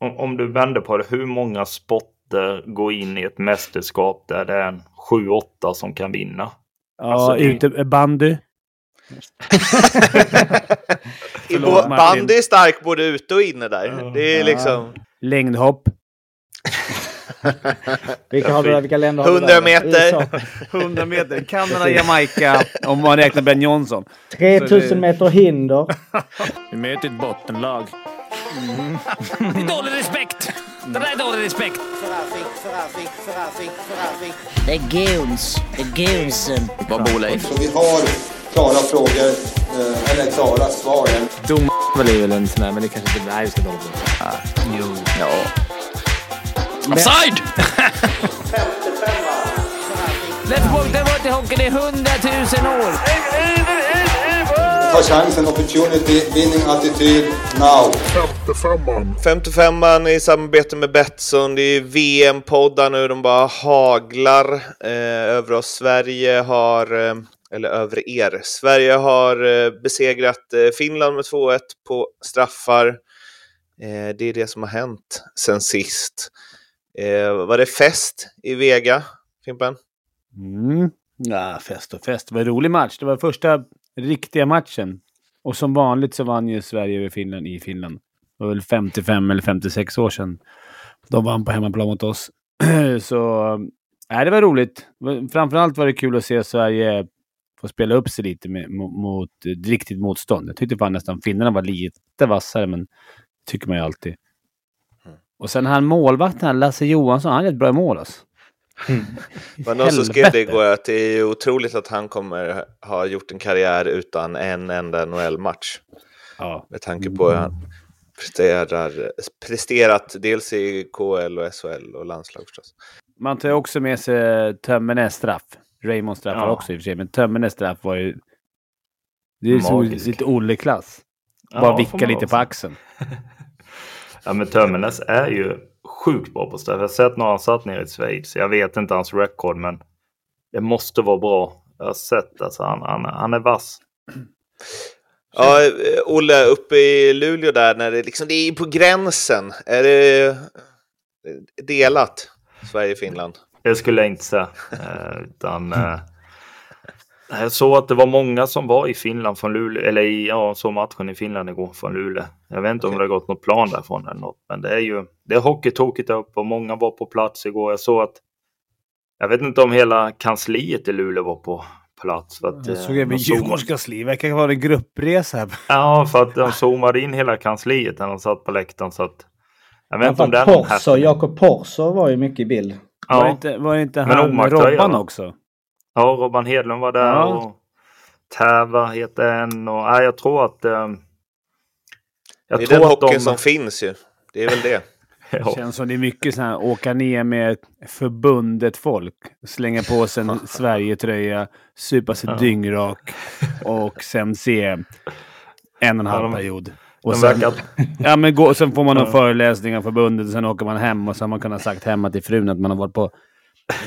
om, om du vänder på det, hur många sporter går in i ett mästerskap där det är en 7-8 som kan vinna? Ja, Alltså, det- ute, bandy. Förlåt, bandy är stark både ute och inne där. Det är Ja. liksom Längdhopp. Vilka, har du, där? vilka länder har du 100 där? meter. USA. 100 meter. Kanada, Jamaica. Om man räknar Ben Johnson. 3000 meter hinder. Vi möter ett bottenlag. Det är dålig respekt! Det där är dålig respekt! Det är goons. Det är goonsen. Vad bor Leif? Så vi har klara frågor, eh, eller klara svar. Dom är väl en sån där, men det kanske inte... Vi ska dåligt. Ah, jo. Ja. Offside! Let's walk the water hockey i hundratusen år! Ta chansen, opportunity, winning attityd, now. 55an i samarbete med Betsson. Det är VM-poddar nu, de bara haglar eh, över oss. Sverige har, eh, eller över er, Sverige har eh, besegrat eh, Finland med 2-1 på straffar. Eh, det är det som har hänt sen sist. Eh, var det fest i Vega, Fimpen? Mm. Ja, fest och fest. Det var en rolig match. Det var första riktiga matchen. Och som vanligt så vann ju Sverige över Finland i Finland. Det var väl 55 eller 56 år sedan de vann på hemmaplan mot oss. så nej, det var roligt. Framförallt var det kul att se Sverige få spela upp sig lite med, mot, mot riktigt motstånd. Jag tyckte fan nästan finnarna var lite vassare, men tycker man ju alltid. Och sen han målvakten, Lasse Johansson, han är ett bra mål alltså. Det var någon som skrev det igår att det är otroligt att han kommer ha gjort en karriär utan en enda NHL-match. Ja. Med tanke på hur han presterar, presterat dels i KL och SHL och landslag förstås. Man tar också med sig Tömmernes straff. Raymonds straff Ja. också i och för sig, men Tömmernes straff var ju... Det är Magisk. lite Olle-klass. Ja, Bara får vicka lite också. på axeln. Ja, men Tömmernes är ju sjukt bra på straff. Jag har sett när han satt ner i Schweiz. Jag vet inte hans rekord, men det måste vara bra. Jag har sett alltså, han, han, han är vass. Ja, Olle, uppe i Luleå där, när det, liksom, det är på gränsen. Är det delat, Sverige-Finland? Det skulle jag inte säga. Eh, utan, eh, jag såg att det var många som var i Finland från Luleå, eller i, ja, så matchen i Finland igår från Luleå. Jag vet inte om det har gått något plan därifrån eller något, men det är ju, det är hockeytokigt där uppe och många var på plats igår. Jag såg att, jag vet inte om hela kansliet i Luleå var på plats. För att, Jag eh, såg även Djurgårdens kansli. verkar vara en gruppresa här. Ja, för att de zoomade in hela kansliet när de satt på läktaren. Så att, jag vet inte om det är Porso. Jakob Porso var ju mycket i bild. Var det Ja, inte, var det inte Men han Robban också? Ja, Robban Hedlund var där Ja. och Täva heter en. Och, nej, jag tror att... Eh, jag Det är tror den att hockeyn de, som finns ju. Det är väl det. ja, Känns som det är mycket så här åka ner med förbundet folk. Slänga på sig en Sverige-tröja, supa sig Ja. dyngrak och sen se en och en Ja, halv de- period. Och sen, verkar, ja, men gå, sen får man Ja. föreläsning av förbundet och sen åker man hem och så har man kunnat sagt hemma till frun att man har varit på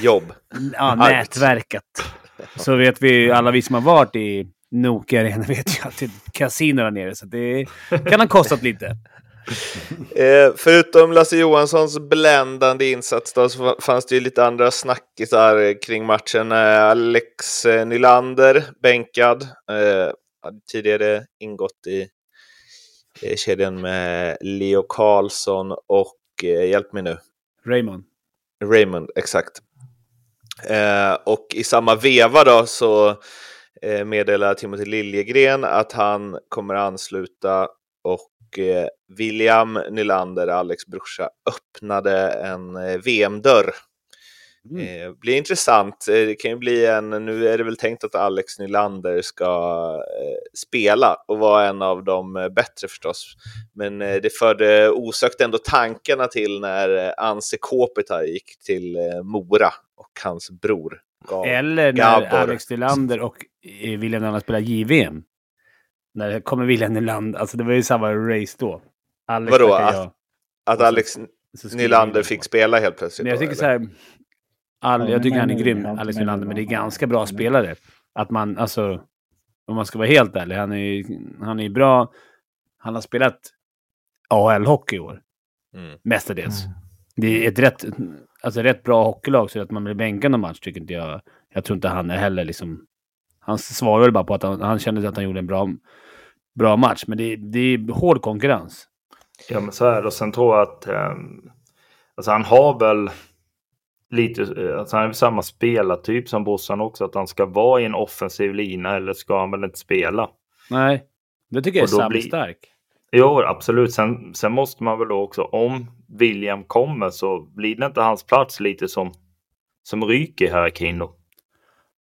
Jobb. ja, nätverket. Så vet vi, alla vi som har varit i Nokia Arena vet ju att det är ett kasino där nere. Så det kan ha kostat lite. Eh, förutom Lasse Johanssons bländande insats då, så fa- fanns det ju lite andra snackisar kring matchen. Eh, Alex eh, Nylander, bänkad, eh, hade tidigare ingått i eh, kedjan med Leo Karlsson och, eh, hjälp mig nu, Raymond. Raymond, exakt. Eh, och i samma veva då så eh, meddelar Timothy Liljegren att han kommer ansluta och eh, William Nylander, Alex brorsa, öppnade en eh, VM-dörr. Mm. Eh, blir intressant. Eh, Det kan ju bli en, nu är det väl tänkt att Alex Nylander ska spela och vara en av de bättre förstås. Men det förde osökt ändå tankarna till när Anse Kopitar gick till Mora och hans bror. Gav. Eller när Gabor. Alex Nylander och eh, William Nylander spelar JVM. När det kommer William Nylander, alltså det var ju samma race då. Alex Vadå, att- ja. Att så- Alex Så Nylander fick spela helt plötsligt. Men jag då, tycker så eller? här, all, jag tycker han är grym, jag Alex Nylander, men det är ganska bra spelare. Att man, alltså, om man ska vara helt ärlig, han är ju han är bra. Han har spelat AL-hockey i år. Mm. Mestadels. Det är ett rätt, alltså rätt bra hockeylag så att man blir bänkad någon match tycker inte jag. Jag tror inte han är heller liksom... Han svarar väl bara på att han, han kände att han gjorde en bra, bra match. Men det, det är hård konkurrens. Ja, men så är det. Och sen tror jag att um, alltså han har väl lite, eh, alltså han är samma spelartyp som Bossan också, att han ska vara i en offensiv lina eller ska han väl inte spela? Nej, det tycker jag är då blir- samstark. Jo, absolut. Sen, sen måste man väl då också, om William kommer så blir det inte hans plats lite som, som ryker i hierarkin då?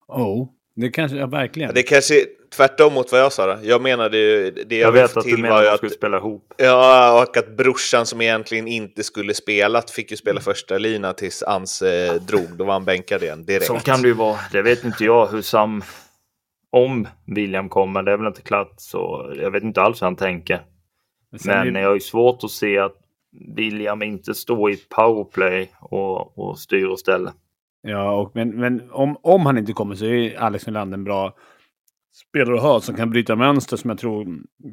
Oh, det kanske, ja, verkligen. Det kanske är tvärtom mot vad jag sa. Då. Jag menade ju... Det jag, Jag vet att du till menar var att att... skulle spela ihop. Ja, och att brorsan som egentligen inte skulle spelat fick ju spela första lina tills Ans eh, drog. Då var han bänkad igen direkt. Så kan det ju vara. Det vet inte jag hur Sam... Om William kommer, det är väl inte klart. Så jag vet inte alls hur han tänker. Men det- jag har ju svårt att se att William inte står i powerplay och, och styr och ställer. Ja, och, men, men om, om han inte kommer så är Alex Nylander en bra spelare att ha som kan bryta mönster som jag tror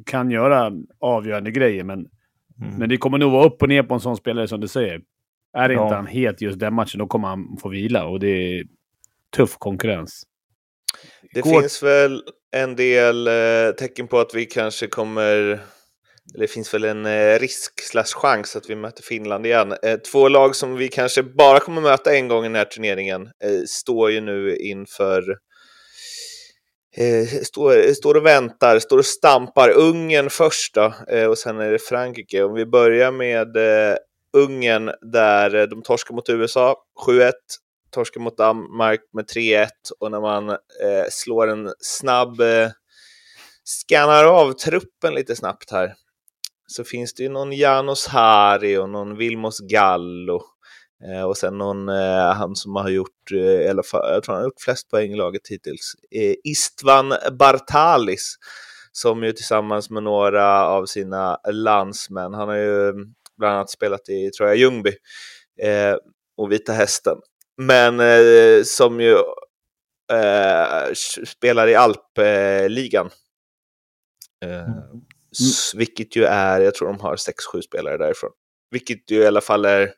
kan göra avgörande grejer. Men, Mm. men det kommer nog vara upp och ner på en sån spelare som du säger. Är Ja. inte han het just den matchen, då kommer han få vila och det är tuff konkurrens. Det Går- finns väl en del eh, tecken på att vi kanske kommer... Det finns väl en eh, risk slash chans att vi möter Finland igen. Eh, två lag som vi kanske bara kommer möta en gång i den här turneringen eh, står ju nu inför... Står, står och väntar, står och stampar. Ungern först då, och sen är det Frankrike. Om vi börjar med Ungern där de torskar mot USA 7-1 torskar mot Danmark med 3-1 och när man eh, slår en snabb, eh, scannar av truppen lite snabbt här, så finns det ju någon Janos Hari och någon Vilmos Gallo eh, och sen någon, eh, han som har gjort, eh, alla fall, jag tror han har gjort flest poäng i laget hittills, eh, Istvan Bartalis, som ju tillsammans med några av sina landsmän, han har ju bland annat spelat i, tror jag, Ljungby eh, och Vita Hästen, men eh, som ju eh, spelar i Alpligan. Eh, s- vilket ju är, jag tror de har 6-7 spelare därifrån. Vilket ju i alla fall är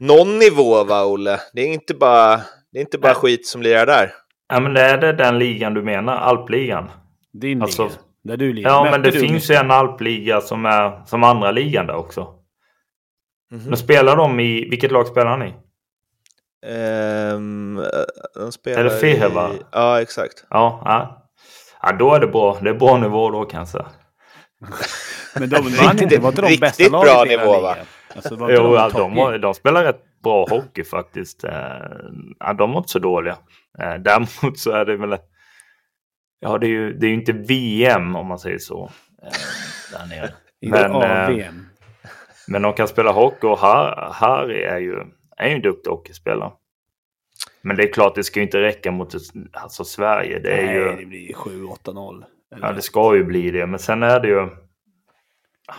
någon nivå va, Olle? Det är inte bara, det är inte bara Nej. skit som lirar där. Ja, men det är det den ligan du menar? Alpligan? Din Alltså- liga. Där du lirar. Ja, Mötte men det finns ju en alpliga som är som andra ligan där också. Mhm. Men spelar de i... Vilket lag spelar han i? Ehm, eh, de spelar det Feheva? i- Ja, exakt. Ja, ja. ja, då är det bra. Det är bra nivå då kanske. Men de vann inte. Var inte de Riktigt bästa bra laget i hela nivå, va? Alltså, var inte Jo, de de, har- de spelar rätt bra hockey faktiskt. Eh, Ja, de var inte så dåliga. Eh, Däremot så är det väl... Ja, det är ju, det är ju inte VM om man säger så. eh, Där nere. Men, eh, AVM. Men de kan spela hockey och Har- Harry är ju, är ju en duktig hockeyspelare. Men det är klart, det ska ju inte räcka mot alltså, Sverige. Det är Nej, ju... det blir 7-8-0. Ja, det ska ju bli det. Men sen är det ju...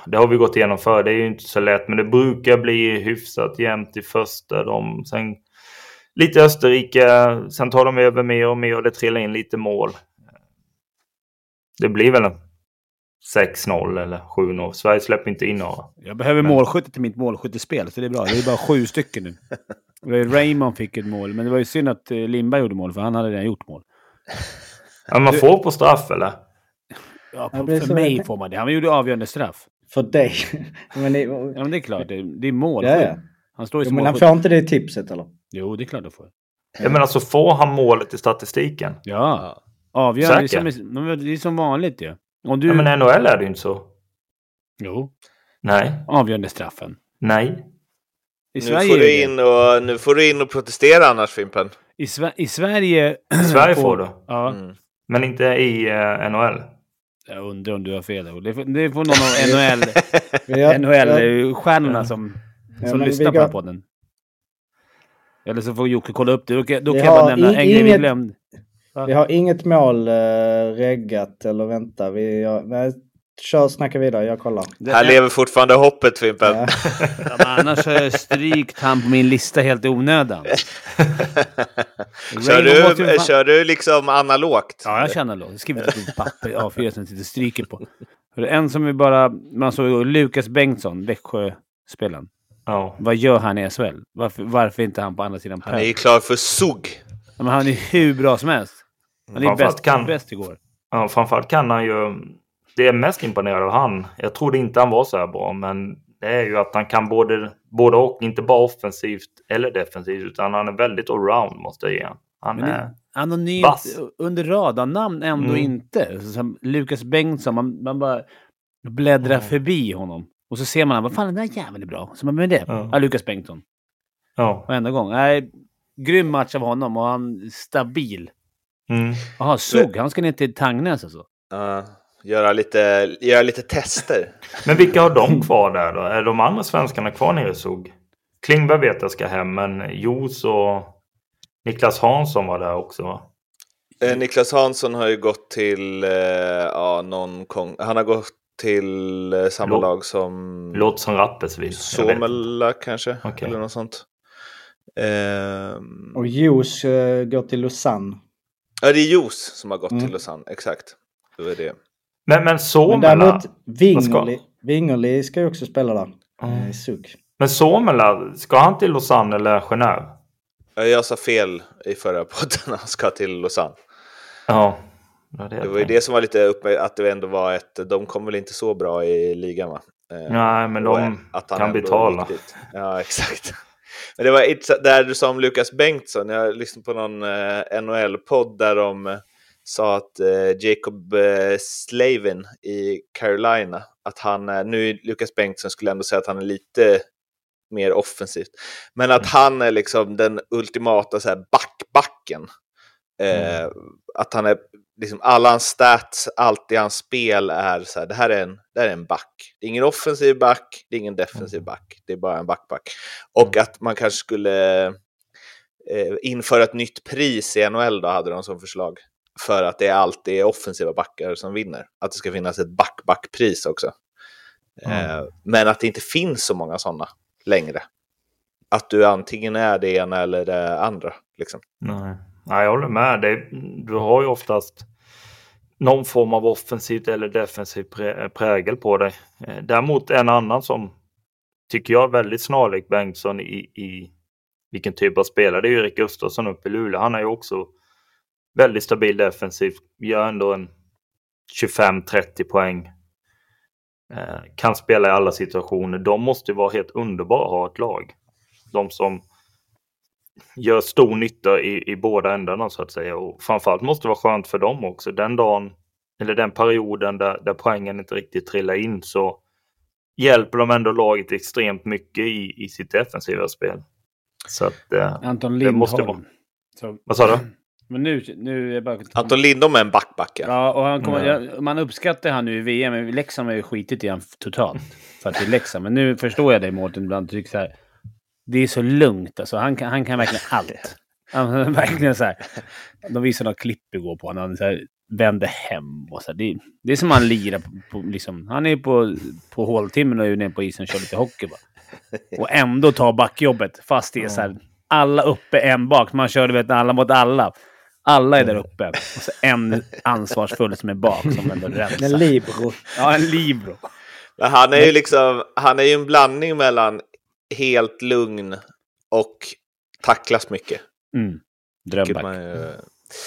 Det har vi gått igenom förr. Det är ju inte så lätt. Men det brukar bli hyfsat jämnt i första. De, sen lite Österrike. Sen tar de över mer och mer och det trillar in lite mål. Det blir väl en 6-0 eller 7-0. Sverige släpper inte in några. Jag behöver Men- målskytte till mitt målskyttespel, så det är bra. Det är bara sju stycken nu. Raymond fick ett mål, men det var ju synd att eh, Lindberg gjorde mål, för han hade redan gjort mål. Ja, man får på straff eller? Ja, för så mig får man det. Han gjorde avgörande straff. För dig. men, ni, Ja, men det är klart. Det, det är mål. Ja, ja. Han står ju jo, men han får inte det tipset eller? Jo, det är klart han får. Jag menar så får han målet i statistiken? Ja. Avgörande. Det är, som, men det är som vanligt ju. Om du... Ja, men NHL är det ju inte så. Jo. Nej, Avgörande straffen. nej. I Nu Sverige, får, du det- in och, nu får du in och protestera annars Fimpen. I, Sve- I Sverige... I Sverige får du. Ja. Mm. Men inte i eh, NHL. Jag undrar om du har fel. Får, det får någon av NHL... NHL-stjärnorna som, Ja, som men lyssnar på den podden. Eller så får Jocke kolla upp det. Då, kan- då kan jag bara nämna en grej vi glömde. Vi har inget mål uh, reggat eller vänta. Vi har, nej, kör, snacka vidare. Jag kollar. Det- Här lever fortfarande hoppet Fimpen. Ja. Ja, annars har jag strykt han på min lista helt i onödan. kör, du, kör du liksom analogt? Ja, jag känner låt. Jag skriver ett litet papper A4 som jag sitter och stryker på. Är en som vi bara... Man såg Lukas Bengtsson, Växjö spelaren. Ja. Vad gör han i SHL? Varför, varför är inte han på andra sidan Han är ju klar för SUG. Ja, Men han är hur bra som helst. Han är bäst, kan- bäst igår. Ja, framförallt kan han ju... Det jag är mest imponerad av han, jag trodde inte han var så här bra, men det är ju att han kan både, både och, inte bara offensivt eller defensivt, utan han är väldigt allround måste jag ge han. Är... anonymt Vass. under radarnamn ändå Mm. inte. Som Lukas Bengtsson, man, man bara bläddrar Ja. förbi honom. Och så ser man, vad fan den där jäveln är bra. Så man, men det? Ja. Ja, Lukas Bengtsson. Ja. Varenda gång. Nej, grym match av honom och han är stabil. Mm. Jaha, Sugg, han ska ner till Tangnäs alltså. Ja, göra, lite, göra lite tester. Men vilka har de kvar där då? Är de andra svenskarna kvar nere i SOG? Klingberg vet jag ska hem, men Jos och Niklas Hansson var där också va? Eh, Niklas Hansson har ju gått till, eh, ja, någon kong. Han har gått till eh, samma Lå- lag som Låter som inte. Somela kanske, Okej. eller något sånt. Ehm, Och Jos eh, går till Lausanne. Ja, det är Jos som har gått Mm. till Lausanne, exakt. Det var det. Men, men Men Somela, däremot Wingerli, ska- Wingerli ska ju också spela där. Mm. SUG. men Somela, ska han till Lausanne eller Genève? Ja, Jag sa fel i förra podden, han ska till Lausanne. Ja. Det, var det, var ju det som var lite upp med att det ändå var ett, de kom väl inte så bra i ligan va? Eh, Nej, men och de att han kan betala. Ja, exakt. Men det var där du sa om Lukas Bengtsson, jag lyssnade på någon eh, NHL-podd där de sa att eh, Jacob eh, Slavin i Carolina, att han är, nu Lukas Bengtsson skulle ändå säga att han är lite mer offensivt, men att han är liksom den ultimata så här, backbacken. Eh, Att han är, liksom alla hans stats, allt i hans spel är så här, det här är en, det här är en back. Det är ingen offensiv back, det är ingen defensiv back, det är bara en backback. Och att man kanske skulle eh, införa ett nytt pris i NHL då, hade de som förslag. För att det alltid är offensiva backar som vinner. Att det ska finnas ett back-back-pris också. Eh, men att det inte finns så många sådana längre. Att du antingen är det ena eller det andra. Liksom. Nej. Nej, jag håller med. Det, du har ju oftast någon form av offensivt eller defensivt prä, prägel på dig. Eh, Däremot en annan som tycker jag är väldigt snarlik Bengtsson i, i vilken typ av spelare. Det är Erik Gustafsson uppe i Luleå. Han är ju också väldigt stabil defensivt. Gör ändå en 25-30 poäng. Eh, kan spela i alla situationer. De måste vara helt underbara att ha ett lag. De som gör stor nytta i, i båda ändarna så att säga. Och framförallt måste det vara skönt för dem också. Den dagen, eller den perioden där, där poängen inte riktigt trillar in så hjälper de ändå laget extremt mycket i, i sitt defensiva spel. Så att, eh, Anton Det Lindholm. måste vara. Så, vad sa du? Men nu, nu är jag bara... Anton Lindholm är en backback. Ja. Och han kommer, Ja. jag, man uppskattar han nu i VM, men Leksand har ju skitit i han totalt. För att det är Leksand. Men nu förstår jag dig Mårten, ibland tycker så här. Det är så lugnt alltså. Han kan, han kan verkligen allt. Han, verkligen så här. De visade några klipp igår på honom. Han så här, vände hem och så här. Det, det är som han lirar på, på liksom. Han är på, på håltimmen och är nere på isen och kör lite hockey bara. Och ändå tar backjobbet. Fast det är så här. Alla uppe, en bak. Man kör du vet alla mot alla. Alla är där uppe. Och så en ansvarsfull som är bak som ändå En rensar. libero. Ja, en libero. Men han är ju liksom, han är ju en blandning mellan helt lugn och tacklas mycket. Mm. Drömback. ju-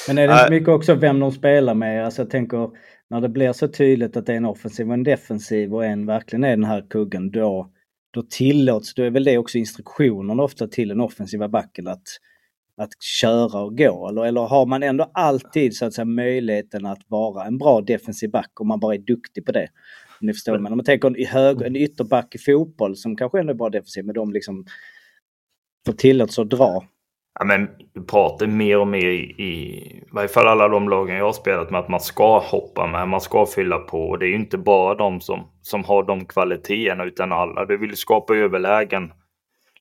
Men är det inte mycket också vem de spelar med? Alltså jag tänker när det blir så tydligt att det är en offensiv och en defensiv och en verkligen är den här kuggen då, då tillåts, då är väl det också instruktionen ofta till den offensiva backen att, att köra och gå. Eller, eller har man ändå alltid så att säga möjligheten att vara en bra defensiv back om man bara är duktig på det. Om ni förstår. Men om man tänker en, hög, en ytterback i fotboll som kanske ändå är bra defensiv men de liksom får tillåtelse att dra. Ja, men du pratar mer och mer i, i, i varje fall alla de lagen jag har spelat med att man ska hoppa med, man ska fylla på. Och det är ju inte bara de som, som har de kvaliteterna utan alla. Du vill skapa överlägen.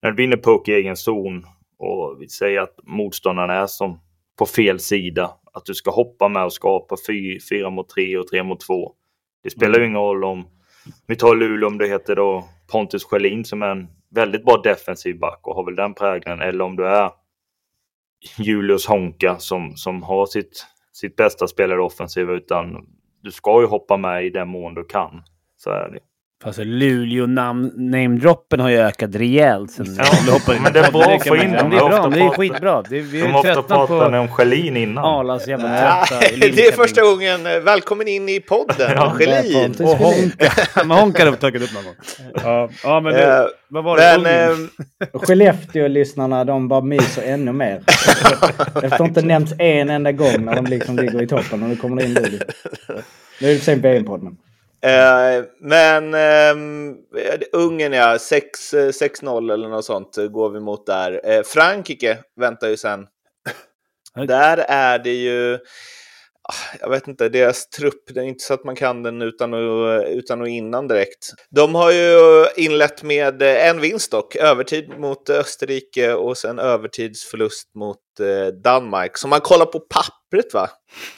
När du vinner puck i egen zon och vi säger att motståndaren är som på fel sida. Att du ska hoppa med och skapa fy, fyra mot tre och tre mot två. Det spelar ju ingen roll om vi tar Luleå om det heter då Pontus Schelin som är en väldigt bra defensiv back och har väl den prägeln. Eller om du är Julius Honka som, som har sitt, sitt bästa spelare offensiva utan du ska ju hoppa med i den mån du kan. Så är det. Alltså Luleå namn, namedroppen har ju ökat rejält sen Ja, men det är bra att få in dem. Det är bra, det är skitbra. Det, vi De har har ju ofta på om Schelin innan. Arlas jävla Ja, i det är första gången. eh, Välkommen in i podden, Ja. Och Honka. Men Honka har tagit upp någon gång. Ja, ja men Eh, du, vad var det? Men eh, Och Skellefteå-lyssnarna de bara myser ännu mer. Efter inte nämnts en enda gång när de liksom ligger i toppen och nu kommer det in Luleå. Nu är det för sig VM-podd men. Eh, men ehm, Ungern ja, 6, eh, 6-0 eller något sånt eh, går vi mot där. Eh, Frankrike väntar ju sen. Där är det ju, ah, jag vet inte, deras trupp, det är inte så att man kan den utan och, utan och innan direkt. De har ju inlett med eh, en vinst dock, övertid mot Österrike och sen övertidsförlust mot eh, Danmark. Så man kollar på pappret va,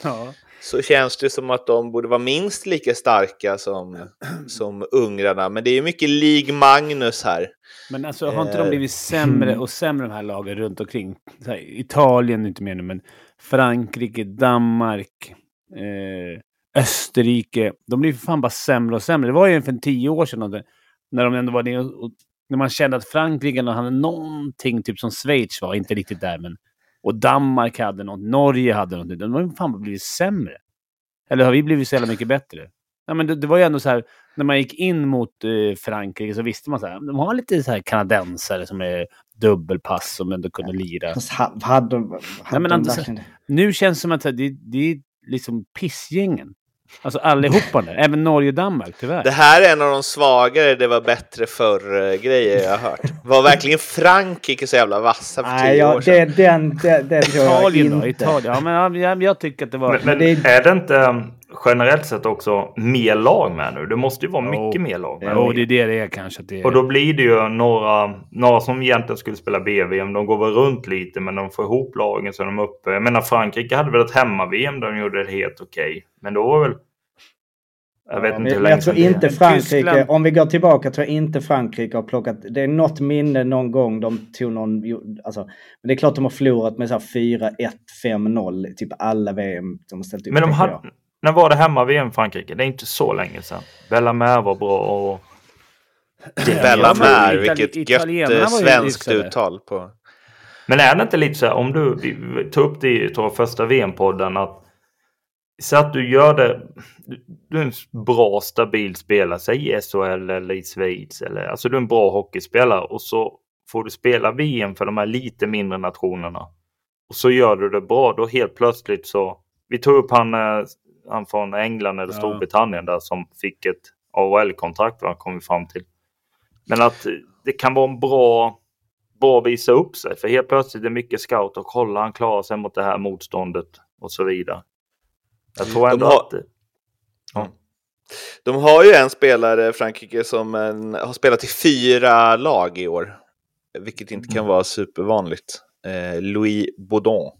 Ja. Så känns det som att de borde vara minst lika starka som, som ungrarna. Men det är mycket Lig Magnus här. Men alltså har inte de Eh, blivit sämre och sämre de här lagen runt omkring? Här, Italien inte mer nu, men Frankrike, Danmark, eh, Österrike. De blir för fan bara sämre och sämre. Det var ju för tio år sedan när- de ändå var det och, och när man kände att Frankrike hade någonting, typ som Schweiz var, inte riktigt där, men och Danmark hade något, Norge hade något. De har fan blivit sämre. Eller har vi blivit så jävla mycket bättre? Ja, men det, det var ju ändå så här, när man gick in mot eh, Frankrike så visste man så här, de har lite så här kanadensare som är dubbelpass som ändå kunde lira. Fast ha- hade, hade Nej, men de det? Nu känns det som att det, det är liksom pissgängen. Alltså allihopa där, även Norge och Danmark tyvärr. Det här är en av de svagare det var bättre förr-grejer jag har hört. Var verkligen Frankrike så jävla vassa för Nej, tio ja, år sedan? det, den, den, den tror jag Italien inte. då? Italien. Ja, men ja, jag, jag tycker att det var... Men, men det- är det inte um, generellt sett också mer lag med nu? Det måste ju vara Jo. mycket mer lag med. Jo, det är det det är kanske. Det är... Och då blir det ju några, några som egentligen skulle spela BVM. De går väl runt lite men de får ihop lagen så är de uppe. Jag menar Frankrike hade väl ett hemma-VM där de gjorde det helt okej. Men då var väl... Jag vet Ja, inte men hur länge jag tror är. inte Frankrike, Tyskland- om vi går tillbaka, tror jag inte Frankrike har plockat, det är något minne någon gång de tog någon, alltså, men det är klart de har förlorat med så här 4-1, 5-0, typ alla VM de har ställt upp. Men de hade, jag. När var det hemma-VM Frankrike? Det är inte så länge sedan. Bellamer var bra och... Bellamer, vilket gött svenskt uttal på... Men är det inte lite så här, om du tog upp det i första VM-podden att så att du gör det, du, är en bra stabil spelare, säg i SHL eller i Schweiz eller alltså du är en bra hockeyspelare och så får du spela VM för de här lite mindre nationerna. Och så gör du det bra, då helt plötsligt så, vi tog upp han, eh, han från England eller Ja. Storbritannien där som fick ett AHL-kontrakt, vad kom vi fram till. Men att det kan vara en bra bra visa upp sig. För helt plötsligt är det mycket scout och kolla han klarar sig mot det här motståndet och så vidare. Jag tror De ändå har- att... det- De har ju en spelare, Frankrike, som en, har spelat i fyra lag i år. Vilket inte kan vara supervanligt. Eh, Louis Baudon.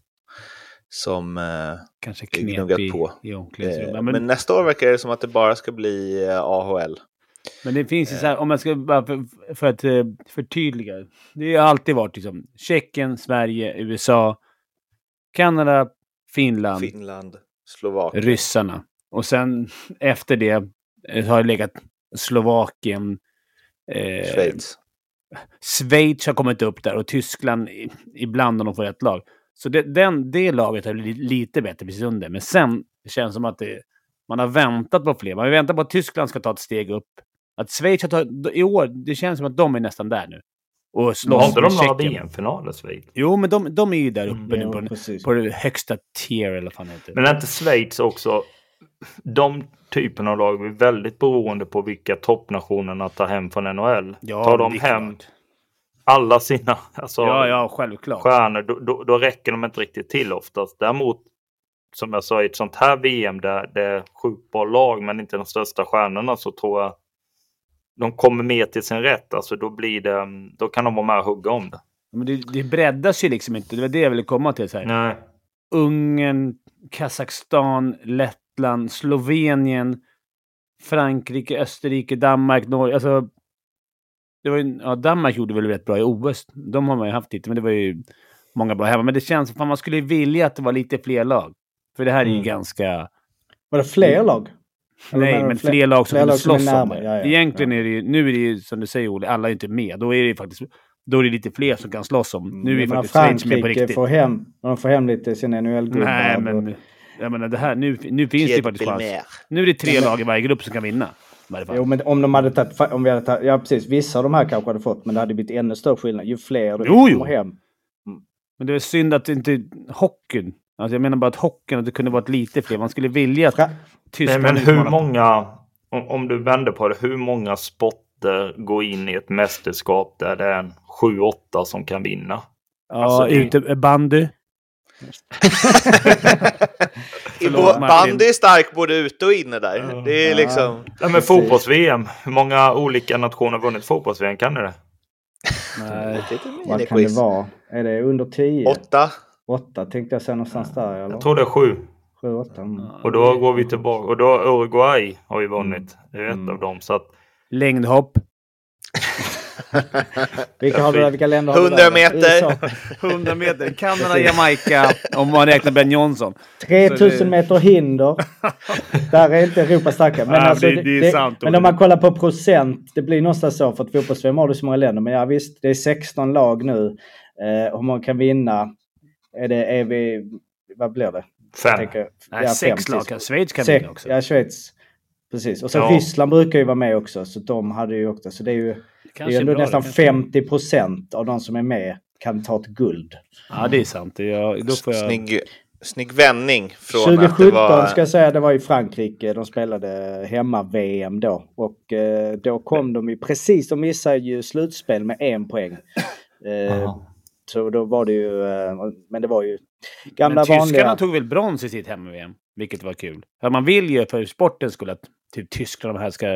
Som... Eh, Kanske gnuggat på. i eh, omklädningsrummet. Ja, men, men, men, nästa år verkar det som att det bara ska bli eh, AHL. det finns ju så här, om man ska bara för, för att eh, förtydliga. Det har alltid varit liksom Tjeckien, Sverige, USA, Kanada, Finland, Finland, Slovakien. ryssarna. Och sen efter det eh, har det legat Slovakien, eh, Schweiz. Schweiz har kommit upp där och Tyskland ibland om de får ett lag. Så det, den, det laget har blivit lite bättre precis under. Men sen det känns som att det, man har väntat på fler. Man har väntat på att Tyskland ska ta ett steg upp. Att Schweiz har tagit, i år, det känns som att de är nästan där nu. Och slåss med de några Tjeckien. VM-finaler Schweiz? Jo, men de, de är ju där uppe nu Ja, på, den- på det högsta tier eller vad fan heter. Men är inte Schweiz också... De typen av lag är väldigt beroende på vilka toppnationerna tar hem från NHL. ja, tar de hem klart. Alla sina alltså, Ja, ja, självklart. stjärnor då, då, då räcker de inte riktigt till oftast. Däremot som jag sa i ett sånt här VM där det är sjukt bra lag men inte de största stjärnorna så tror jag de kommer mer till sin rätt. Alltså då blir det, då kan de vara med och hugga om det. Men det, det breddas ju liksom inte. Det var det jag ville komma till. Så här. Nej. Ungern, Kazakstan, Lettland, Slovenien, Frankrike, Österrike, Danmark, Norge. Alltså, det var ju, ja, Danmark gjorde väl rätt bra i OS. De har man ju haft lite, men det var ju många bra hemma. Men det känns som att man skulle vilja att det var lite fler lag. För det här är ju Mm. ganska... Var det fler lag? Eller Nej, men fler- fler lag som fler lag som är slåss om närmare, det. ja, ja, Egentligen ja. är det ju, nu är det ju som du säger Olle, alla är inte med. Då är det ju faktiskt, då är det lite fler som kan slåss om. Nu är menar, faktiskt Schweiz med på riktigt. får hem, när de får hem lite sin NHL-gubbar. Nej, men jag menar det här, nu, nu finns det ju Pierre faktiskt chans. Nu är det tre lag i varje grupp som kan vinna. I varje fall. Jo, men om de hade tagit, om vi hade tagit, ja precis, vissa av de här kanske hade fått, men det hade blivit ännu större skillnad ju fler det Jo, jo. kommer hem. Men det är synd att inte hockeyn, alltså jag menar bara att hockeyn, att det kunde varit lite fler. Man skulle vilja att Fra- Nej, men hur många, om, om du vänder på det, hur många sporter går in i ett mästerskap där det är en 7-8 som kan vinna? Ja, Alltså, ute, bandy. Förlåt, bandy är stark både ute och inne där. Det är liksom... Ja, men fotbolls-VM. Hur många olika nationer har vunnit fotbolls-VM? Kan ni det? Nej. Vad kan det vara? Är det under 10? Åtta. Åtta tänkte jag säga någonstans där eller? Jag tror det är sju. Sju, åtta. Mm. Och då går vi tillbaka. Och då Uruguay har ju vunnit. Det är ett Mm. av dem. Så att, Längdhopp. Vilka, har du, vilka länder har du 100 där? meter. USA. 100 meter. Kanada, Jamaica. Om man räknar Ben Johnson. 3000 meter hinder. Där är inte Europa starka. Men, Ja, alltså, det- det är sant, men om man kollar på procent, det blir någonstans så för att fotbolls har du så många länder. Men ja visst, det är 16 lag nu. Eh, hur många kan vinna? Är det, är vi, vad blir det? Fem. tänker- Nej, ja, sex fem, lag. Schweiz kan Sex, vinna också. Ja, Schweiz. Precis. Och så Ja. Ryssland brukar ju vara med också. Så de hade ju också. Så det är ju det är ju ändå bra, nästan det kanske- 50 procent av de som är med kan ta ett guld. Ja, det är sant. Det är, då får jag... Snygg, snygg vändning från att det 2017 var... ska jag säga, det var i Frankrike. De spelade hemma-VM då. Och eh, då kom de ju precis, de missade ju slutspel med en poäng. Eh. Så då var det ju, eh, men det var ju gamla Men tyskarna vanliga. tog väl brons i sitt hem-VM, vilket var kul. Man vill ju för sportens skull att typ Tyskland här ska...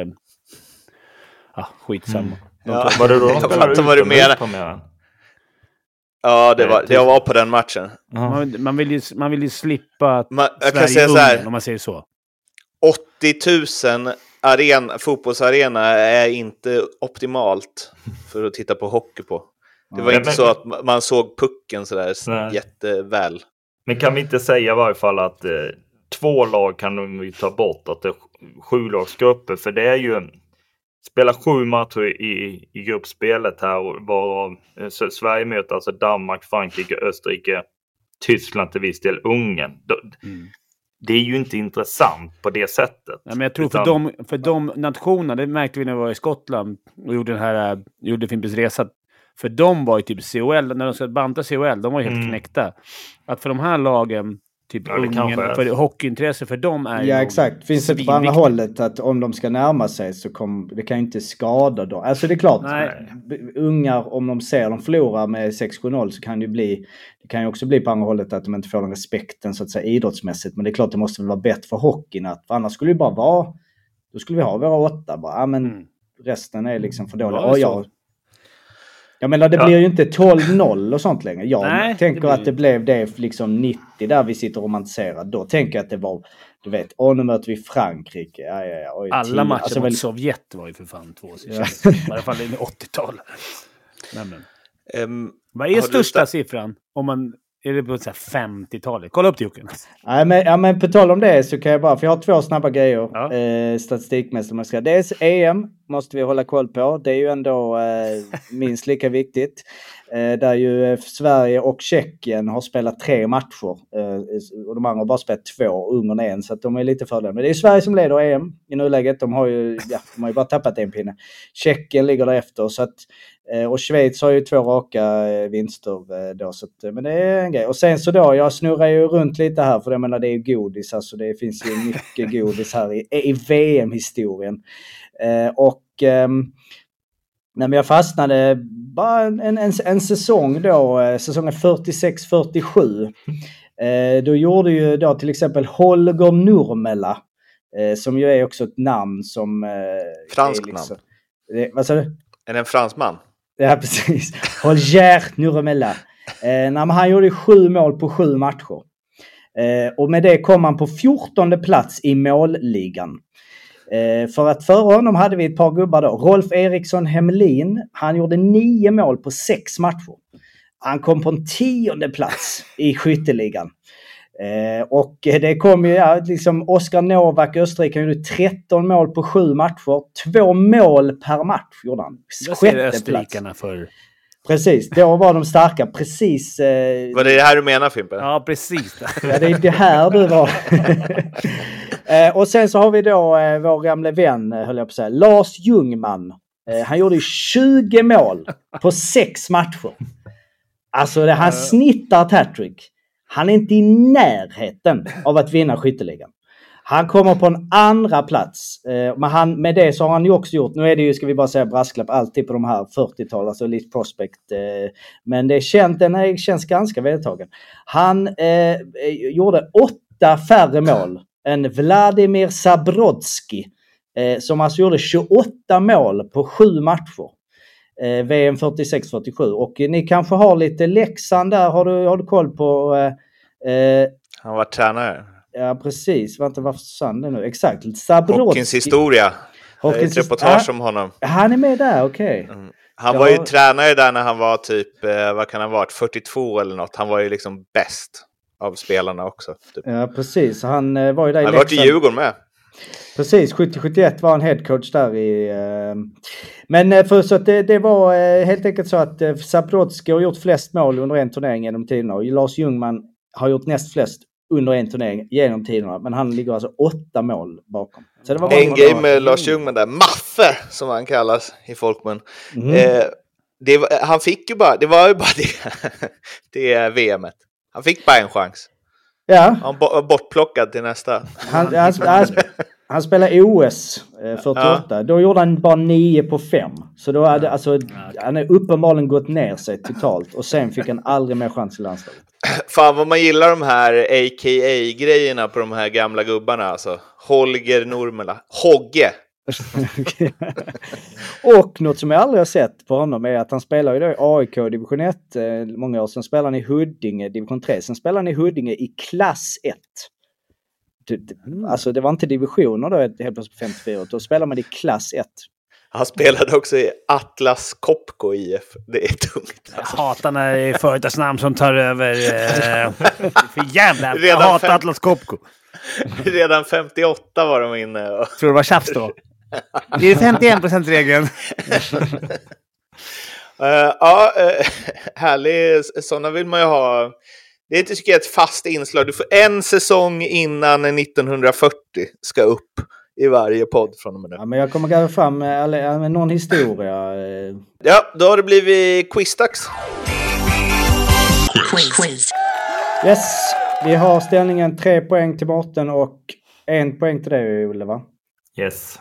Ja, skitsamma. Mm. De Ja. Var det då de spelade menar. på mer? Ja, det var, jag var på den matchen. Man, man, vill ju, man vill ju slippa att Man, jag kan Sverige säga så Ungern, här. om man säger så. 80 000 aren, fotbollsarena är inte optimalt för att titta på hockey på. Det var Ja, inte men- så att ma- man såg pucken sådär Nej. jätteväl. Men kan vi inte säga i varje fall att eh, två lag kan de ju ta bort, att det är sju lagsgrupper. För det är ju spela sju matcher i, i gruppspelet här och varav eh, Sverige möter alltså Danmark, Frankrike, Österrike, Tyskland till viss del, Ungern. Mm. Det är ju inte intressant på det sättet. Ja, men jag tror för, Utan- de, för de nationerna, det märkte vi när vi var i Skottland och gjorde den här, äh, gjorde Fimpens Resa. För de var ju typ COL, när de ska banta COL, de var ju helt Mm. knäckta. Att för de här lagen, typ Ja, Ungern, för hockeyintresse för dem är ju Ja exakt. Finns det på andra hållet att om de ska närma sig så kommer det kan ju inte skada dem. Alltså det är klart. Nej. Ungar om de ser dem förlora med 6-7-0 så kan det ju bli. Det kan ju också bli på andra hållet att de inte får den respekten så att säga idrottsmässigt. Men det är klart det måste väl vara bättre för hockeyn att för annars skulle det bara vara. Då skulle vi ha våra åtta bara. Ja, men Mm. resten är liksom för dåliga. Så? Jag, menar det Ja. blir ju inte 12-0 och sånt längre. Jag Nej, det tänker blir att det det blev det liksom 90 där vi sitter romantiserade. Då tänker jag att det var, du vet, åh nu möter vi Frankrike. Ja, ja, ja, oj, Alla tio. matcher Alltså, mot väl, Sovjet var ju för fan två år sedan. Ja. I alla fall i 80-talet. Nej, men. Ehm, Vad är du största sta- siffran? Om man, är det på så här 50-talet? Kolla upp det Jocke. Nej, men, ja, men på tal om det så kan jag bara, för jag har två snabba grejer Ja. eh, statistikmässigt. Dels EM måste vi hålla koll på. Det är ju ändå eh, minst lika viktigt. Eh, där ju eh, Sverige och Tjeckien har spelat tre matcher. Eh, och de andra har bara spelat två, Ungern en. Så att de är lite fördelar. Men det är Sverige som leder EM i nuläget. De har ju, ja, de har ju bara tappat en pinne. Tjeckien ligger därefter. Så att, eh, och Schweiz har ju två raka eh, vinster eh, då. Så att, eh, men det är en grej. Och sen så då, jag snurrar ju runt lite här för jag menar det är ju godis. Alltså det finns ju mycket godis här i, i VM-historien. Eh, och ehm, men jag fastnade bara en, en, en, säsong då, eh, säsongen 46-47. Eh, då gjorde ju då till exempel Holger Nurmela, som ju är också ett namn som... Franskt liksom, Det, vad sa du? är det en fransman? Ja, precis. Holger Nurmela. Eh, han gjorde sju mål på sju matcher. Och med det kom han på 14 plats i målligan. Eh, för att före honom hade vi ett par gubbar då. Rolf Eriksson Hemlin. Han gjorde nio mål på sex matcher. Han kom på en tionde plats i skytteligan. Eh, och det kom ju, ja, liksom Oskar Novak, Österrike, han gjorde 13 mål på sju matcher. Två mål per match gjorde han. Sjätte plats. för? Precis, då var de starka. Precis. Eh, Var det det här du menar Fimpen? Ja, precis. Ja, det är det här du var. eh, och sen så har vi då eh, vår gamle vän, eh, höll jag på att säga, Lars Ljungman. Eh, han gjorde 20 mål på sex matcher. Alltså det, han snittar ett hattrick. Han är inte i närheten av att vinna skytteligan. Han kommer på en andra plats. Eh, men han, med det så har han ju också gjort, nu är det ju, ska vi bara säga brasklapp, alltid på de här 40-tal, alltså Elite Prospect. Eh, men det är känt, den här känns ganska vedertagen. Han eh, eh, gjorde åtta färre mål än Vladimir Zabrodski. Eh, som alltså gjorde 28 mål på sju matcher. Eh, VM 46-47. Och eh, ni kanske har lite Leksand där, har du, har du koll på? Eh, Han var tränare. Ja precis, vänta varför försvann det nu? Exakt, Zabrodski. Hockeyns historia. Hawkins ett reportage ah, om honom. Han är med där, okej. Mm. Han Ja. var ju tränare där när han var typ, vad kan han ha varit, 42 eller något. Han var ju liksom bäst av spelarna också. Typ. Ja precis, han eh, var ju där i Han i Leksand. Djurgården med. Precis, 70-71 var han headcoach där i... Eh, men för, så att det, det var eh, helt enkelt så att eh, Zabrodski har gjort flest mål under en turnering genom tiderna och Lars Ljungman har gjort näst flest under en turnering genom tiderna. Men han ligger alltså åtta mål bakom. Var En grej med Lars Ljungman där, Maffe som han kallas i folkmun. Mm. Var- han fick ju bara, det var ju bara det, det VMet. Han fick bara en chans. Ja, Han var bortplockad till nästa. han, han, han, han spelade OS eh, 48. Då gjorde han bara 9 på 5. Så då hade, alltså, han har uppenbarligen gått ner sig totalt. Och sen fick han aldrig mer chans i landslaget. Fan vad man gillar de här AKA-grejerna på de här gamla gubbarna alltså. Holger Normela. Hogge. Och något som jag aldrig har sett på honom är att han spelar ju då i AIK division 1 eh, många år. Sen spelar han i Huddinge division 3. Sen spelar han i Huddinge i klass 1. Det- det- Alltså det var inte divisioner då helt plötsligt på 54. Då spelar man i klass 1. Han spelade också i Atlas Copco IF. Det är tungt. Jag hatar när det är företagsnamn som tar över. Eh, för jävla... Jag Redan hatar fem- Atlas Copco. Redan 58 var de inne. Och... Tror du det var tjafs då? Det är 51 regeln Eh, ja, uh, härlig. Sådana vill man ju ha. Det är tycker jag ett fast inslag. Du får en säsong innan 1940 ska upp i varje podd från och med nu. Ja, men jag kommer gräva fram ja, men någon historia. eh. Ja, då har det blivit quizdags. Quiz. Yes, vi har ställningen tre poäng till Mårten och en poäng till dig Olle va? Yes.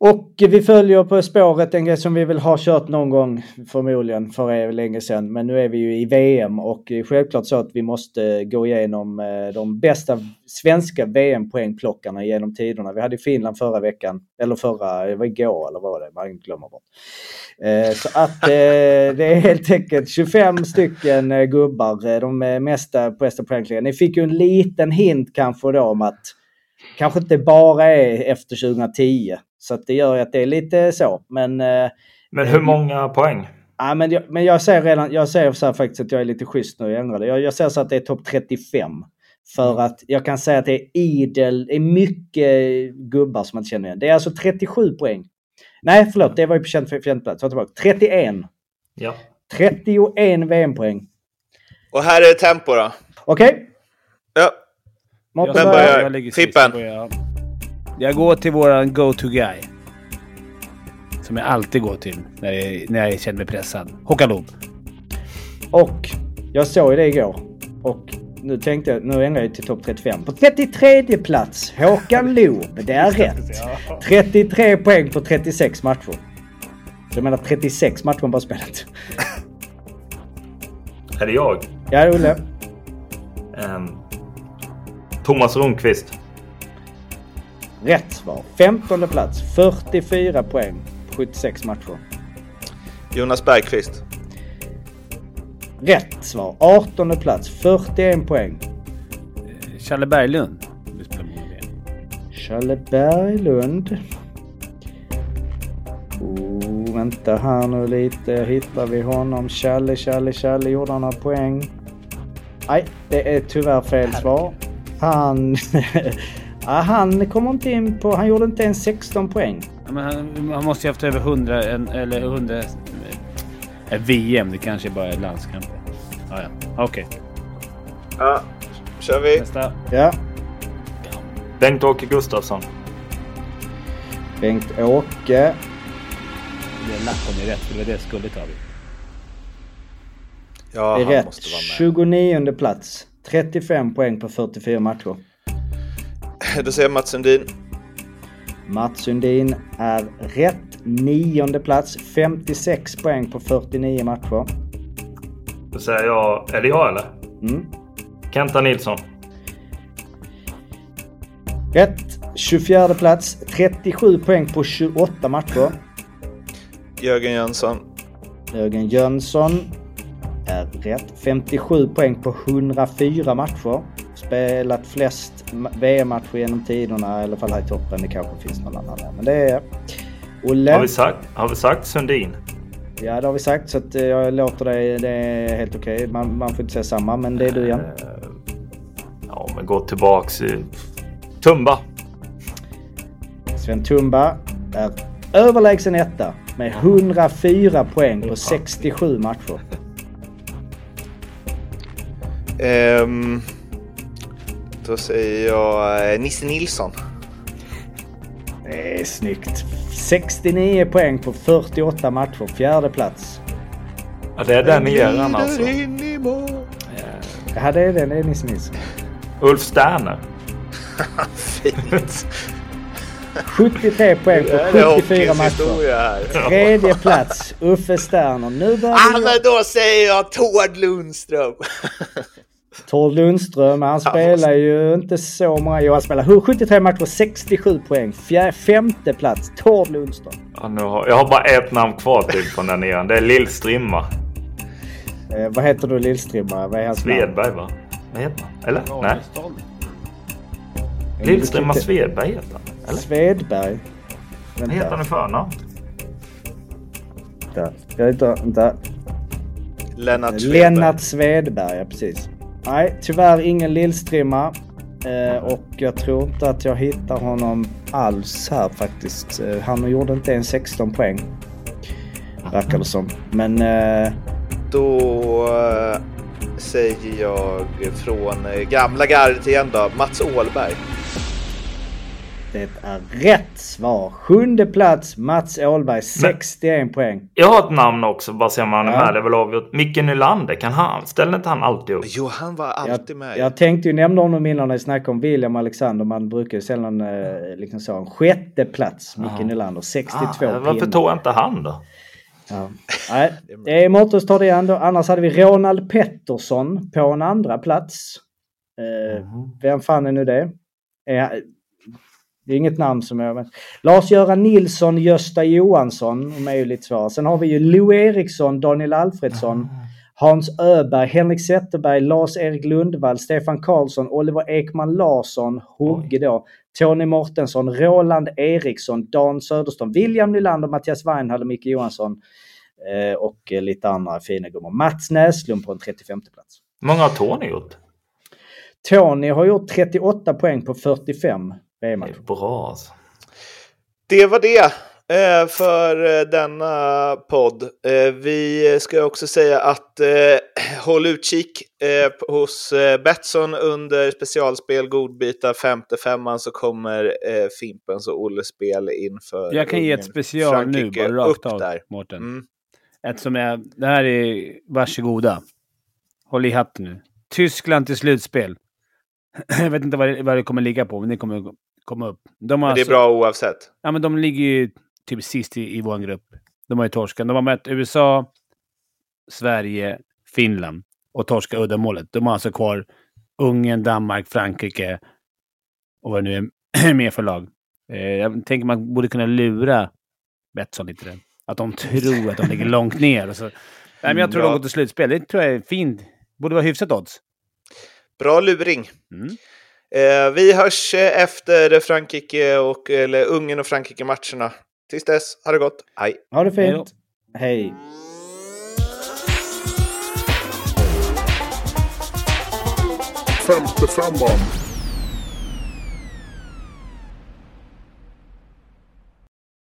Och vi följer på spåret en grej som vi vill ha kört någon gång förmodligen för er länge sedan. Men nu är vi ju i VM och självklart så att vi måste gå igenom eh, de bästa svenska VM-poängplockarna genom tiderna. Vi hade Finland förra veckan, eller förra, det var igår eller vad var det? Man glömmer bort. Eh, Så att eh, det är helt enkelt 25 stycken gubbar, de mesta bästa poängkligarna. Ni fick ju en liten hint kanske då om att kanske inte bara är efter 2010. Så att det gör att det är lite så. Men, eh, Men hur många poäng? ja, men, jag, men jag säger redan, jag säger så här faktiskt att jag är lite schysst nu, jag ändrar det. Jag, jag säger så att det är topp 35. För att jag kan säga att det är idel, det är mycket gubbar som man inte känner igen. Det är alltså 37 poäng. Nej, förlåt, det var ju på känd plats. Ta tillbaka. 31. Ja. 31 VM-poäng. Och här är tempo då. Okej, Ja, Mårten Vem börjar. Jag ligger börjar jag. Jag går till våran go-to-guy. Som jag alltid går till när jag, när jag känner mig pressad. Håkan Loob. Och jag såg ju det igår. Och nu tänkte jag, nu ändrar jag till topp 35. På 33 plats, Håkan Loob. Det är rätt. 33 poäng på 36 matcher. Så jag menar 36 matcher han bara spelat. Är det jag? Ja, Olle. Ehm, Thomas Rundqvist. Rätt svar. 15 plats, 44 poäng på 76 matcher. Jonas Bergqvist. Rätt svar. 18 plats, 41 poäng. Challe Berglund. Challe Berglund. Oh, vänta här nu lite. Hittar vi honom? Challe, Challe, Challe. Gjorde han några poäng? Nej, det är tyvärr fel svar. Han... ja, han kommer inte in på... Han gjorde inte ens 16 poäng. Ja, Men han, han måste ju haft över 100 en, eller 100 eh, VM. Det kanske bara är landskamper. Ja, ja. Okej. Ja, kör vi. Nästa. Ja, Bengt-Åke Gustafsson. Bengt-Åke. Det är lappen är rätt. för Det var det jag skulle ta. Ja, Det är han rätt. måste vara med. 29 plats. 35 poäng på 44 matcher. Då säger Mats Sundin. Mats Sundin är rätt. Nionde plats. 56 poäng på 49 matcher. Då säger jag... Är det jag eller? Mm. Kenta Nilsson. Rätt. 24 plats. 37 poäng på 28 matcher. Jörgen Jönsson. Jörgen Jönsson är rätt. 57 poäng på 104 matcher. Spelat flest ma- VM-matcher genom tiderna, i alla fall här i toppen. Det kanske finns någon annan där. Men det är Olle. Har vi sagt, har vi sagt Sundin? Ja, det har vi sagt så att eh, jag låter dig. Det är helt okej. Man, man får inte säga samma, men det är du igen. Eh, Ja, men gå tillbaks. Tumba. Sven Tumba är överlägsen etta med 104 poäng på 67 matcher. Ehm, då säger jag eh, Nisse Nilsson. Det är snyggt. 69 poäng på 48 matcher. Fjärde plats. Ja, det är den eran alltså. in i. Ja, det är den. Det är Nisse Nilsson. Ulf Sterner. Fint. 73 poäng på är 74 hockeyns matcher. Tredje plats. Uffe Sterner. Nu börjar Ah, men då säger jag Tord Lundström. Tord Lundström, han spelar ju inte så många. Jo, han spelar 73 matcher, 67 poäng. Fjär, femte plats, Tord Lundström. Ja, nu har, jag har bara ett namn kvar typ från den eran. Det är Lill-Strimma. Eh, vad heter du Lillstrimma? Vad är hans namn? Svedberg va? Vad heter han? Eller? Nej. Lill-Strimma Svedberg heter han. Eller? Svedberg. Vad heter han i förnamn? Vänta. Jag heter, vänta. Lennart Svedberg. Lennart Svedberg, ja precis. Nej, tyvärr ingen Lillstrimma. Eh, och jag tror inte att jag hittar honom alls här faktiskt. Eh, han gjorde inte ens 16 poäng. Verkar det som. Men eh, Då eh, säger jag från eh, gamla gardet igen då, Mats Åhlberg det är rätt svar. Sjunde plats, Mats Åhlberg, 61 poäng. Jag har ett namn också, bara se om han är Ja. med. Det är väl avgjort. Micke Nylander, kan han? Ställer inte han alltid upp? Jo, han var alltid Jag, med. jag tänkte ju nämna honom innan när jag snackade om William Alexander. Man brukar ju sällan eh, liksom så. En sjätte plats, Micke Ja. Nylander, 62 Ah, varför pinnar. tog jag inte han då? Ja. Nej, det är Mårtens tar det igen då. Annars hade vi Ronald Pettersson på en andra plats. Eh, Vem fan är nu det? Eh, det är inget namn som jag... Men... Lars-Göran Nilsson, Gösta Johansson. De är ju lite svåra. Sen har vi ju Lou Eriksson, Daniel Alfredsson, Hans Öberg, Henrik Zetterberg, Lars-Erik Lundvall, Stefan Karlsson, Oliver Ekman Larsson, Hogge då, Tony Mortensson, Roland Eriksson, Dan Söderström, William Nylander, Mattias Weinhall och Micke Johansson. Eh, och eh, lite andra fina gummor. Mats Näslund på en 35 plats. Hur många har Tony gjort? Tony har gjort 38 poäng på 45 Det VM-matcher. är bra alltså. Det var det eh, för eh, denna podd. Eh, vi ska också säga att håll utkik hos Betsson under specialspel Godbitar femte femman så kommer Fimpens och Olles spel inför Jag kan ge ett special nu, Frankrike bara rakt upp av, där. Mårten. Mm. Ett som är... Det här är... Varsågoda. Håll i hatten nu. Tyskland till slutspel. Jag vet inte vad det, vad det kommer ligga på, men det kommer komma upp. De Men det är alltså- bra oavsett. Ja, men de ligger ju typ sist i, i vår grupp. De har ju torskat. De har mött USA, Sverige, Finland och torska uddamålet. De har alltså kvar Ungern, Danmark, Frankrike och vad det nu är mer för lag. Eh, jag tänker man borde kunna lura Betsson lite. Där. Att de tror att de ligger långt ner. Så. Nej, men jag tror Ja. de går till slutspel. Det tror jag är fint. Borde vara hyfsat odds. Bra luring. Mm. Eh, vi hörs eh, efter Frankrike och eller Ungern och Frankrike-matcherna. Tills dess, ha det gott. Hej! Ha det Hej fint. Hej. femte femman.